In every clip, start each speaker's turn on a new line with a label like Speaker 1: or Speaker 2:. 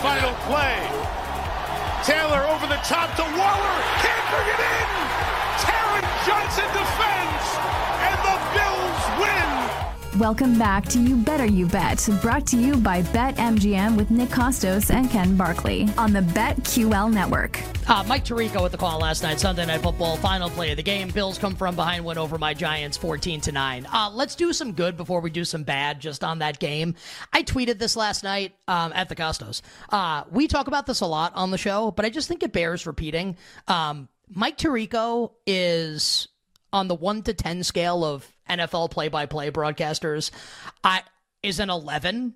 Speaker 1: final play. Taylor over the top to Waller. Can't bring it in. Taron Johnson defends,
Speaker 2: Welcome back to You Better You Bet, brought to you by BetMGM with Nick Kostos and Ken Barkley on the BetQL network.
Speaker 3: Uh, Mike Tirico with the call last night, Sunday Night Football, final play of the game. Bills come from behind, win over my Giants 14 to 9. Uh, let's do some good before we do some bad just on that game. I tweeted this last night um, at the Kostos. Uh, we talk about this a lot on the show, but I just think it bears repeating. Um, Mike Tirico is on the 1 to 10 scale of NFL play by play broadcasters. I is an 11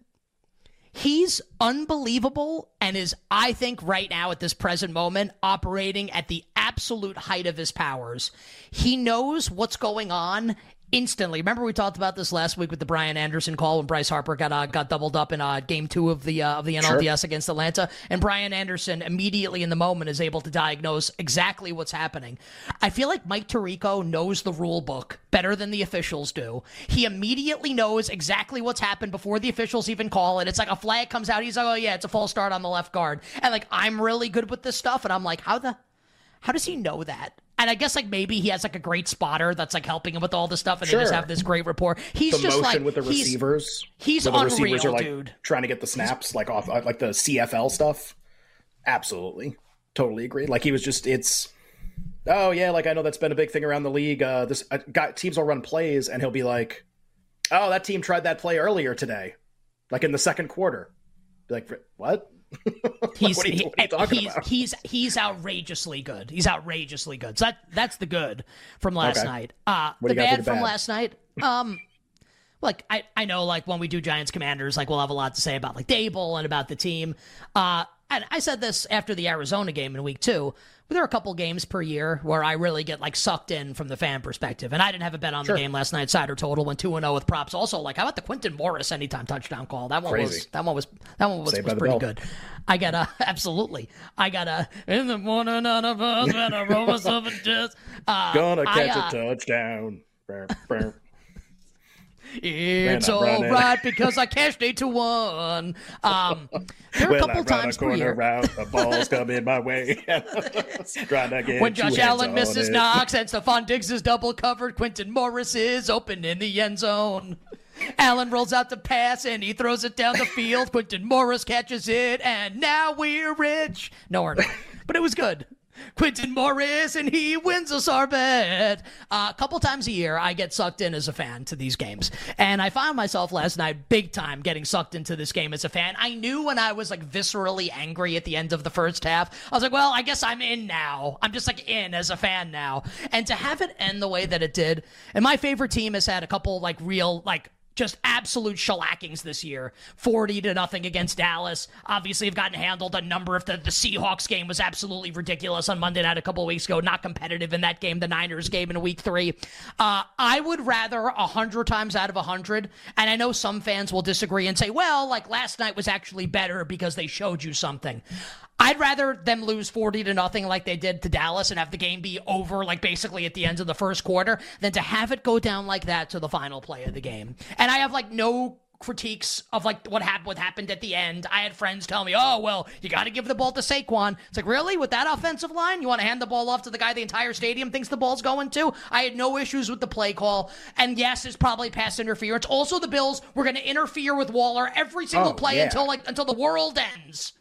Speaker 3: He's unbelievable and is, I think, right now at this present moment, operating at the absolute height of his powers. He knows what's going on instantly. Remember we talked about this last week with the Brian Anderson call when Bryce Harper got uh, got doubled up in uh, game two of the uh, of the NLDS sure. against Atlanta, and Brian Anderson immediately in the moment is able to diagnose exactly what's happening. I feel like Mike Tirico knows the rule book better than the officials do. He immediately knows exactly what's happened before the officials even call it. It's like a flag comes out, he's like, "Oh yeah, it's a false start on the left guard," and like I'm really good with this stuff, and I'm like, "How the." How does he know that? And I guess like maybe he has like a great spotter that's like helping him with all this stuff, and sure. they just have this great rapport. He's
Speaker 4: the
Speaker 3: just like
Speaker 4: with the receivers.
Speaker 3: He's, he's
Speaker 4: the
Speaker 3: unreal,
Speaker 4: receivers are like
Speaker 3: dude.
Speaker 4: Trying to get the snaps like off like the CFL stuff. Absolutely, totally agree. Like he was just it's. Oh yeah, like I know that's been a big thing around the league. Uh, this uh, got teams will run plays, and he'll be like, "Oh, that team tried that play earlier today, like in the second quarter." Be like, what?
Speaker 3: he's
Speaker 4: what are you, what are
Speaker 3: he's, he's he's outrageously good. He's outrageously good. So that that's the good from last
Speaker 4: Okay.
Speaker 3: night. Uh
Speaker 4: What
Speaker 3: the
Speaker 4: you
Speaker 3: bad from
Speaker 4: bad?
Speaker 3: last night. Um like I, I know like when we do Giants Commanders, like we'll have a lot to say about like Daboll and about the team. Uh and I said this after the Arizona game in week two. But there are a couple games per year where I really get like sucked in from the fan perspective. And I didn't have a bet on
Speaker 4: Sure.
Speaker 3: the game last night. Cider total went two and zero with props. Also, like how about the Quintin Morris anytime touchdown call? That one was that one was that one was, was pretty
Speaker 4: bell.
Speaker 3: good. I got a absolutely. I got a in the morning on a bus when I roll myself a jazz. Uh,
Speaker 4: Gonna
Speaker 3: I,
Speaker 4: catch
Speaker 3: uh,
Speaker 4: a touchdown.
Speaker 3: It's all right because I cashed eight to one. Um, there are a
Speaker 4: Well, I
Speaker 3: couple
Speaker 4: run a
Speaker 3: per
Speaker 4: corner
Speaker 3: year
Speaker 4: route, the ball's coming my way. Trying to get
Speaker 3: when Josh Allen misses. Knox and Stefon Diggs is double covered. Quintin Morris is open in the end zone. Allen rolls out the pass and he throws it down the field. Quintin Morris catches it, and now we're rich. No, we're not. But it was good. Quintin Morris, and he wins us our bet. A couple times a year, I get sucked in as a fan to these games. And I found myself last night big time getting sucked into this game as a fan. I knew when I was like viscerally angry at the end of the first half, I was like, well, I guess I'm in now. I'm just like in as a fan now. And to have it end the way that it did, and my favorite team has had a couple like real, like, just absolute shellackings this year. 40 to nothing against Dallas. Obviously, have gotten handled a number of the, the Seahawks game was absolutely ridiculous on Monday night a couple weeks ago. Not competitive in that game, the Niners game in week three. Uh, I would rather a hundred times out of a hundred, and I know some fans will disagree and say, well, like last night was actually better because they showed you something. I'd rather them lose 40 to nothing like they did to Dallas and have the game be over like basically at the end of the first quarter than to have it go down like that to the final play of the game. And I have like no critiques of like what happened what happened at the end. I had friends tell me, "Oh, well, you got to give the ball to Saquon." It's like, "Really? With that offensive line, you want to hand the ball off to the guy the entire stadium thinks the ball's going to?" I had no issues with the play call. And yes, it's probably pass interference. Also, the Bills were going to interfere with Waller every single
Speaker 4: Oh,
Speaker 3: play
Speaker 4: yeah.
Speaker 3: until like until the world ends.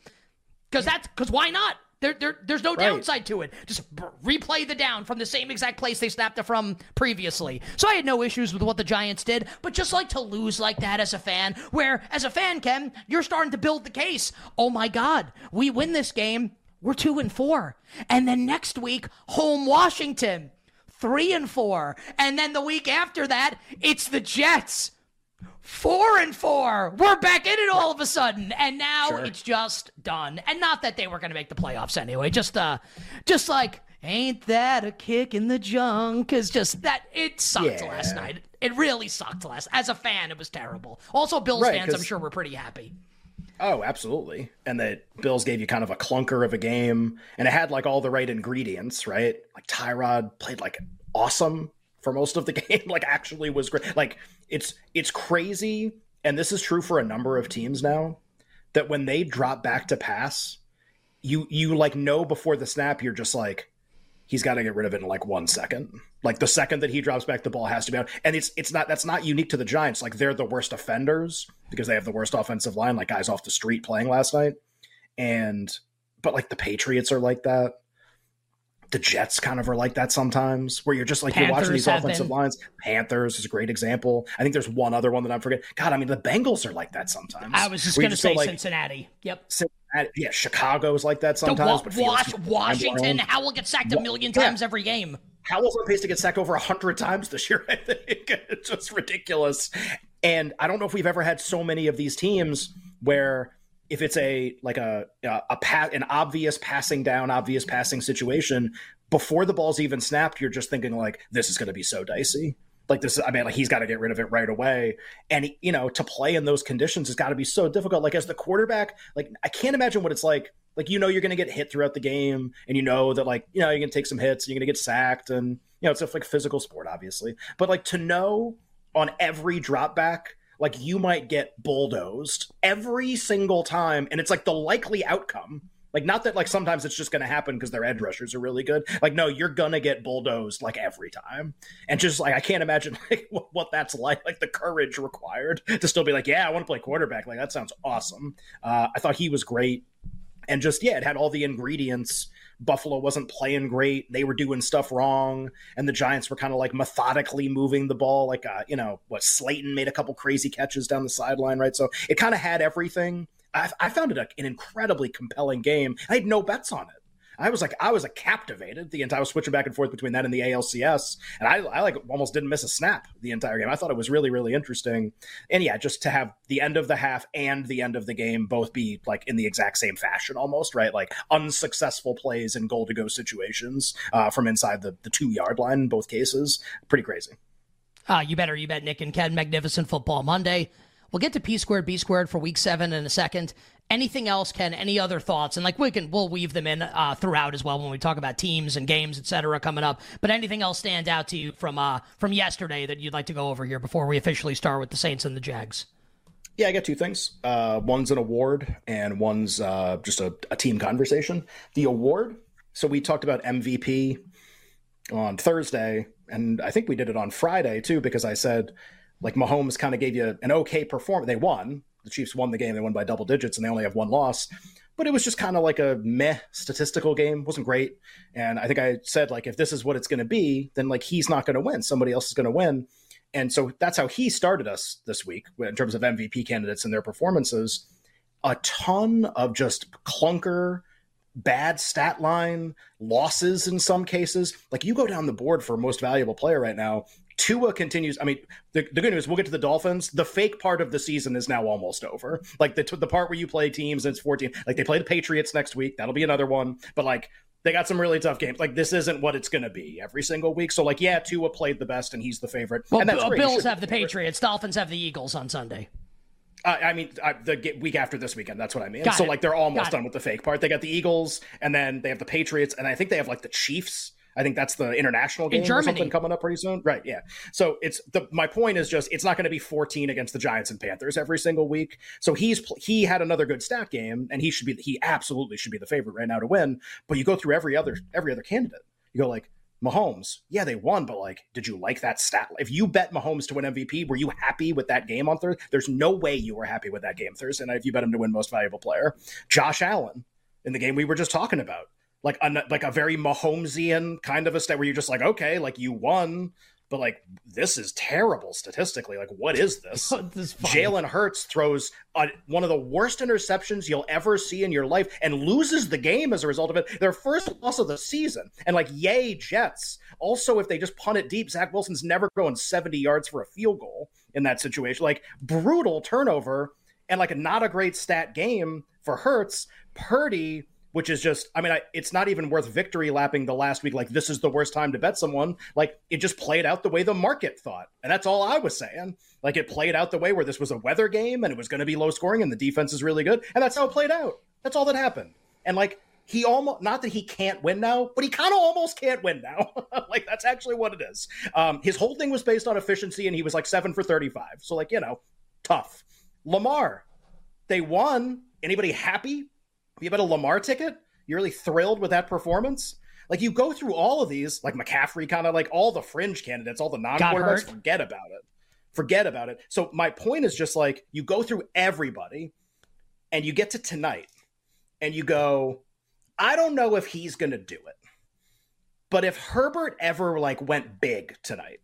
Speaker 3: Because that's because why not? There, there, there's no
Speaker 4: Right.
Speaker 3: downside to it. Just b- replay the down from the same exact place they snapped it from previously. So I had no issues with what the Giants did, but just like to lose like that as a fan, where as a fan, Ken, you're starting to build the case. Oh my God, we win this game, we're two and four, and then next week, home Washington, three and four, and then the week after that, it's the Jets four and four. We're back in it all of a sudden, and now
Speaker 4: Sure.
Speaker 3: it's just done. And not that they were going to make the playoffs anyway. Just uh, just like ain't that a kick in the junk? Is just that it sucked
Speaker 4: Yeah.
Speaker 3: last night. It really sucked last. As a fan, it was terrible. Also, Bills
Speaker 4: Right,
Speaker 3: fans, I'm sure, were pretty happy.
Speaker 4: Oh, absolutely. And the Bills gave you kind of a clunker of a game, and it had like all the right ingredients, right? Like Tyrod played like awesome for most of the game. like actually was great. Like it's it's crazy, and this is true for a number of teams now. that when they drop back to pass, you you like know before the snap, you're just like, he's got to get rid of it in like one second. Like the second that he drops back, the ball has to be out. And it's it's not that's not unique to the Giants. Like they're the worst offenders because they have the worst offensive line, like guys off the street playing last night. And but like the Patriots are like that. The Jets kind of are like that sometimes, where you're just like
Speaker 3: Panthers
Speaker 4: you're watching these offensive
Speaker 3: been.
Speaker 4: lines. Panthers is a great example. I think there's one other one that I'm forgetting. God, I mean the Bengals are like that sometimes.
Speaker 3: I was just going to
Speaker 4: go,
Speaker 3: say
Speaker 4: like,
Speaker 3: Cincinnati. Yep.
Speaker 4: Cincinnati- yeah, is like that
Speaker 3: The
Speaker 4: sometimes.
Speaker 3: Wa-
Speaker 4: but feels
Speaker 3: Washington. Howell gets sacked a million
Speaker 4: Yeah.
Speaker 3: times every game.
Speaker 4: Howell's on pace to get sacked over 100 times this year, I think. It's just ridiculous. And I don't know if we've ever had so many of these teams where if it's a like a a, a pa- an obvious passing down, obvious passing situation, before the ball's even snapped, you're just thinking like this is going to be so dicey. Like this, I mean, like he's got to get rid of it right away, and you know, to play in those conditions has got to be so difficult. Like as the quarterback, like I can't imagine what it's like. Like you know, you're going to get hit throughout the game, and you know that like you know you're going to take some hits, and you're going to get sacked, and you know it's a like physical sport, obviously. But like to know on every drop back, like you might get bulldozed every single time, and it's like the likely outcome. Like not that like sometimes it's just going to happen because their edge rushers are really good. Like no, you're gonna get bulldozed like every time, and just like I can't imagine like what, what that's like. Like the courage required to still be like, yeah, I want to play quarterback. Like that sounds awesome. Uh, I thought he was great, and just yeah, it had all the ingredients. Buffalo wasn't playing great. They were doing stuff wrong, and the Giants were kind of like methodically moving the ball. Like, uh, you know, what Slayton made a couple crazy catches down the sideline, right? So it kind of had everything. I, I found it a, an incredibly compelling game. I had no bets on it. I was like, I was like captivated the entire. Switching back and forth between that and the ALCS, and I, I like almost didn't miss a snap the entire game. I thought it was really, really interesting, and yeah, just to have the end of the half and the end of the game both be like in the exact same fashion, almost right, like unsuccessful plays and goal to go situations uh, from inside the the two yard line in both cases, pretty crazy.
Speaker 3: Uh, you better, you bet, Nick and Ken. Magnificent Football Monday. We'll get to P squared, B squared for week seven in a second. Anything else, Ken? Any other thoughts? And like we can, we'll weave them in uh, throughout as well when we talk about teams and games, etc., coming up. But anything else stand out to you from uh, from yesterday that you'd like to go over here before we officially start with the Saints and the Jags?
Speaker 4: Yeah, I got two things. Uh, one's an award, and one's uh, just a, a team conversation. The award. So we talked about MVP on Thursday, and I think we did it on Friday too, because I said like Mahomes kind of gave you an okay performance. They won. The Chiefs won the game. They won by double digits, and they only have one loss. But it was just kind of like a meh statistical game. wasn't great. And I think I said like if this is what it's going to be, then like he's not going to win. Somebody else is going to win. And so that's how he started us this week in terms of MVP candidates and their performances. A ton of just clunker, bad stat line, losses in some cases. Like you go down the board for most valuable player right now. Tua continues. I mean, the, the good news, we'll get to the Dolphins. The fake part of the season is now almost over. Like the, the part where you play teams and it's 14, like they play the Patriots next week. That'll be another one. But like they got some really tough games. Like this isn't what it's going to be every single week. So like, yeah, Tua played the best and he's the favorite.
Speaker 3: Well,
Speaker 4: and that's
Speaker 3: Bill-
Speaker 4: great.
Speaker 3: Bills have the Patriots. Dolphins have the Eagles on Sunday.
Speaker 4: uh, I mean, uh, the week after this weekend. That's what I mean.
Speaker 3: Got
Speaker 4: so
Speaker 3: it.
Speaker 4: like they're almost done with the fake part. They got the Eagles, and then they have the Patriots, and I think they have like the Chiefs. I think that's the international game or
Speaker 3: Germany.
Speaker 4: something coming up pretty soon. Right? Yeah. So it's the my point is just it's not going to be 14 against the Giants and Panthers every single week. So he's he had another good stat game, and he should be he absolutely should be the favorite right now to win. But you go through every other every other candidate. You go like Mahomes, yeah, they won, but like, did you like that stat? If you bet Mahomes to win MVP, were you happy with that game on Thursday? There's no way you were happy with that game Thursday night if you bet him to win Most Valuable Player. Josh Allen in the game we were just talking about, like a like a very Mahomesian kind of a stat where you're just like, okay, like you won, but like this is terrible statistically. Like, what is this?
Speaker 3: This is.
Speaker 4: Jalen Hurts throws a, one of the worst interceptions you'll ever see in your life and loses the game as a result of it. Their first loss of the season. And like, yay, Jets. Also, if they just punt it deep, Zach Wilson's never going 70 yards for a field goal in that situation. Like, brutal turnover and like not a great stat game for Hurts. Purdy which is just i mean I, it's not even worth victory lapping the last week like this is the worst time to bet someone. Like it just played out the way the market thought. And that's all i was saying. Like it played out the way where this was a weather game and it was going to be low scoring and the defense is really good. And that's how it played out. That's all that happened. And like he almost not that he can't win now but he kind of almost can't win now. Like that's actually what it is. Um his whole thing was based on efficiency and he was like 7 for 35 so like you know tough. Lamar They won. Anybody happy? You bet a Lamar ticket? You're really thrilled with that performance? Like you go through all of these, like McCaffrey, kind of like all the fringe candidates, all the non quarterbacks. Forget about it. Forget about it. So my point is just like you go through everybody, and you get to tonight, and you go, I don't know if he's going to do it, but if Herbert ever like went big tonight,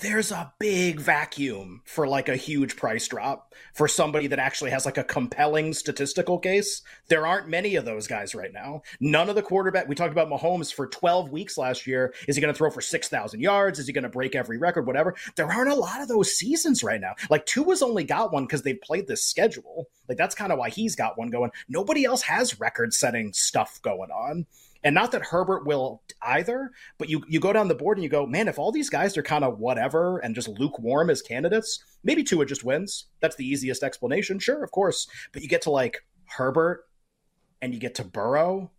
Speaker 4: there's a big vacuum for like a huge price drop for somebody that actually has like a compelling statistical case. There aren't many of those guys right now. None of the quarterback we talked about Mahomes for 12 weeks last year. Is he going to throw for 6,000 yards? Is he going to break every record? Whatever. There aren't a lot of those seasons right now. Like Tua's only got one because they've played this schedule. Like that's kind of why he's got one going. Nobody else has record setting stuff going on. And not that Herbert will either, but you you go down the board and you go, man, if all these guys are kind of whatever and just lukewarm as candidates, maybe Tua just wins. That's the easiest explanation. Sure, of course. But you get to like Herbert and you get to Burrow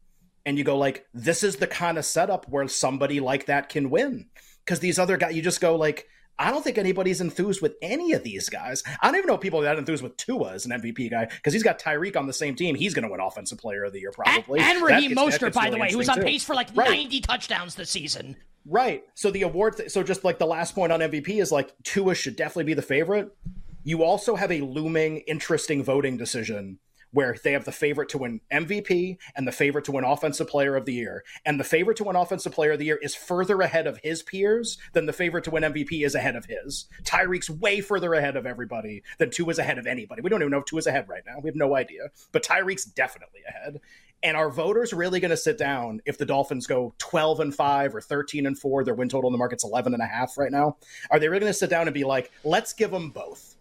Speaker 4: and you go like, this is the kind of setup where somebody like that can win. Because these other guys, you just go like, I don't think anybody's enthused with any of these guys. I don't even know people that enthused with Tua as an MVP guy because he's got Tyreek on the same team. He's going to win Offensive Player of the Year probably.
Speaker 3: And, and Raheem Mostert, by really the way, who was on too. pace for like right. 90 touchdowns this season.
Speaker 4: Right. So the award, th- so just like the last point on MVP is like Tua should definitely be the favorite. You also have a looming, interesting voting decision where they have the favorite to win MVP and the favorite to win Offensive Player of the Year. And the favorite to win Offensive Player of the Year is further ahead of his peers than the favorite to win MVP is ahead of his. Tyreek's way further ahead of everybody than Tua is ahead of anybody. We don't even know if Tua is ahead right now. We have no idea. But Tyreek's definitely ahead. And are voters really going to sit down if the Dolphins go 12 and 5 or 13 and 4? Their win total in the market's 11 and a half right now. Are they really going to sit down and be like, let's give them both?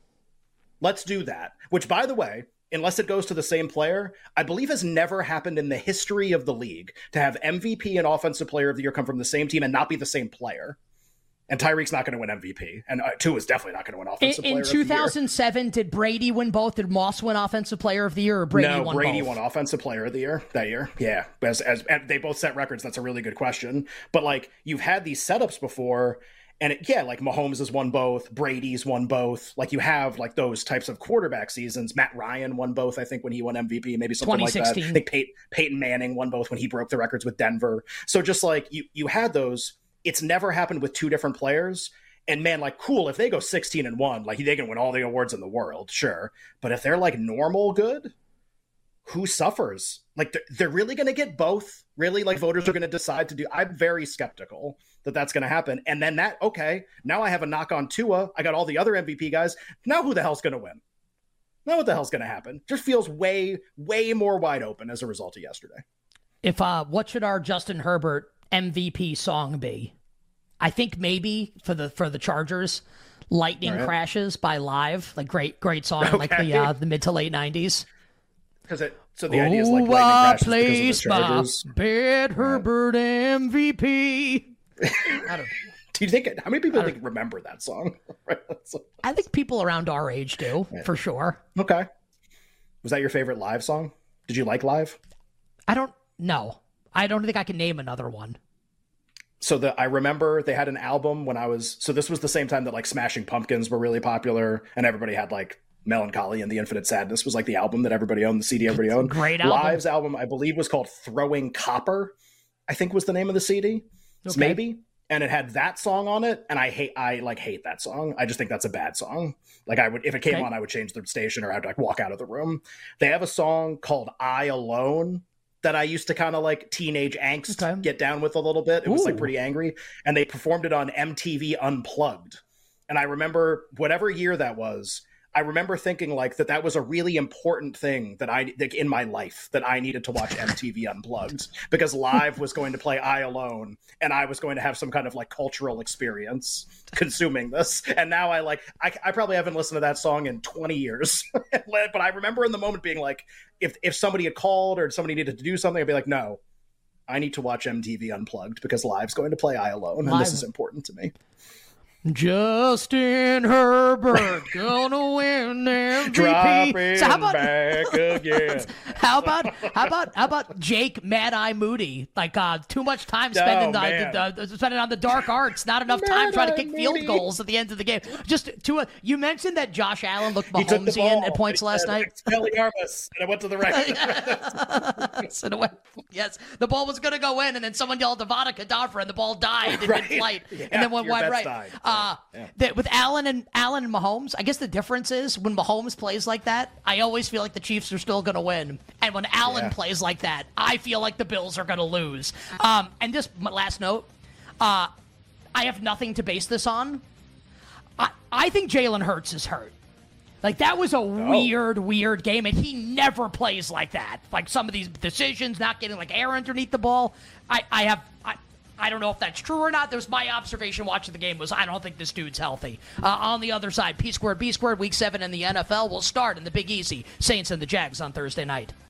Speaker 4: Let's do that. Which, by the way, unless it goes to the same player, I believe has never happened in the history of the league to have MVP and Offensive Player of the Year come from the same team and not be the same player. And Tyreek's not going to win MVP, and uh, Tua is definitely not going to win Offensive
Speaker 3: in,
Speaker 4: Player.
Speaker 3: In 2007, did Brady win both? Did Moss win Offensive Player of the Year, or Brady
Speaker 4: no,
Speaker 3: won
Speaker 4: Brady
Speaker 3: both?
Speaker 4: won Offensive Player of the Year that year. Yeah, as, as they both set records. That's a really good question. But like you've had these setups before, and it, yeah, like Mahomes has won both, Brady's won both. Like you have like those types of quarterback seasons. Matt Ryan won both, I think, when he won MVP, maybe something like that. I think Pey- Peyton Manning won both when he broke the records with Denver. So just like you, you had those. It's never happened with two different players. And man, like cool if they go sixteen and one, like they can win all the awards in the world, sure. But if they're like normal good, who suffers? Like they're, they're really going to get both. Really, like voters are going to decide to do. I'm very skeptical that that's going to happen. And then that, okay, now I have a knock on Tua. I got all the other MVP guys. Now who the hell's going to win? Now what the hell's going to happen? Just feels way, way more wide open as a result of yesterday.
Speaker 3: If uh, what should our Justin Herbert MVP song be? I think maybe for the for the Chargers, "Lightning right. Crashes" by Live, like great great song, okay. like the uh, the mid to late nineties.
Speaker 4: Because it so the idea is like lightning crashes because of the Chargers.
Speaker 3: Bad Herbert MVP.
Speaker 4: I don't. Do you think how many people think remember that song?
Speaker 3: I think people around our age do yeah. for sure.
Speaker 4: Okay. Was that your favorite Live song? Did you like Live?
Speaker 3: I don't know. I don't think I can name another one.
Speaker 4: So the I remember they had an album when I was so this was the same time that like Smashing Pumpkins were really popular and everybody had like Mellon Collie and the Infinite Sadness was like the album that everybody owned, the CD everybody owned.
Speaker 3: Great album.
Speaker 4: Live's album, I believe, was called Throwing Copper. I think was the name of the CD. Okay. Maybe. And it had that song on it, and I hate, I like hate that song. I just think that's a bad song. Like I would, if it came okay. on, I would change the station or I'd like walk out of the room. They have a song called "I Alone" that I used to kind of like teenage angst okay. get down with a little bit. It Ooh. was like pretty angry, and they performed it on MTV Unplugged. And I remember whatever year that was, I remember thinking like that that was a really important thing that I like, in my life that I needed to watch MTV Unplugged because Live was going to play I Alone and I was going to have some kind of like cultural experience consuming this. And now I like I, I probably haven't listened to that song in 20 years, but I remember in the moment being like, if if somebody had called or somebody needed to do something, I'd be like, no, I need to watch MTV Unplugged because Live's going to play I Alone, and this is important to me.
Speaker 3: Justin Herbert gonna win MVP.
Speaker 4: Dropping
Speaker 3: so how about
Speaker 4: back again.
Speaker 3: how about how about how about Jake Mad Eye Moody? Like uh, too much time spending
Speaker 4: Oh,
Speaker 3: the, the, the- spending on the dark arts, not enough time trying to kick field goals at the end of the game. Just to a, you mentioned that Josh Allen looked Mahomesian at points last night.
Speaker 4: Expelliarmus, and I went to the right.
Speaker 3: So yes, the ball was going to go in, and then someone yelled Avada Kedavra, and the ball died in
Speaker 4: Right.
Speaker 3: mid-flight,
Speaker 4: Yeah,
Speaker 3: and then went wide right.
Speaker 4: died.
Speaker 3: Uh,
Speaker 4: Yeah.
Speaker 3: that with Allen and Allen and Mahomes, I guess the difference is when Mahomes plays like that, I always feel like the Chiefs are still going to win, and when Allen
Speaker 4: Yeah.
Speaker 3: plays like that, I feel like the Bills are going to lose. Um, and just last note, uh, I have nothing to base this on. I, I think Jalen Hurts is hurt. Like that was a weird, weird game, and he never plays like that. Like some of these decisions, not getting like air underneath the ball. I, I have, I, I don't know if that's true or not. There's my observation watching the game was I don't think this dude's healthy. Uh, on the other side, P squared, B squared, week seven in the NFL will start in the Big Easy, Saints and the Jags on Thursday night.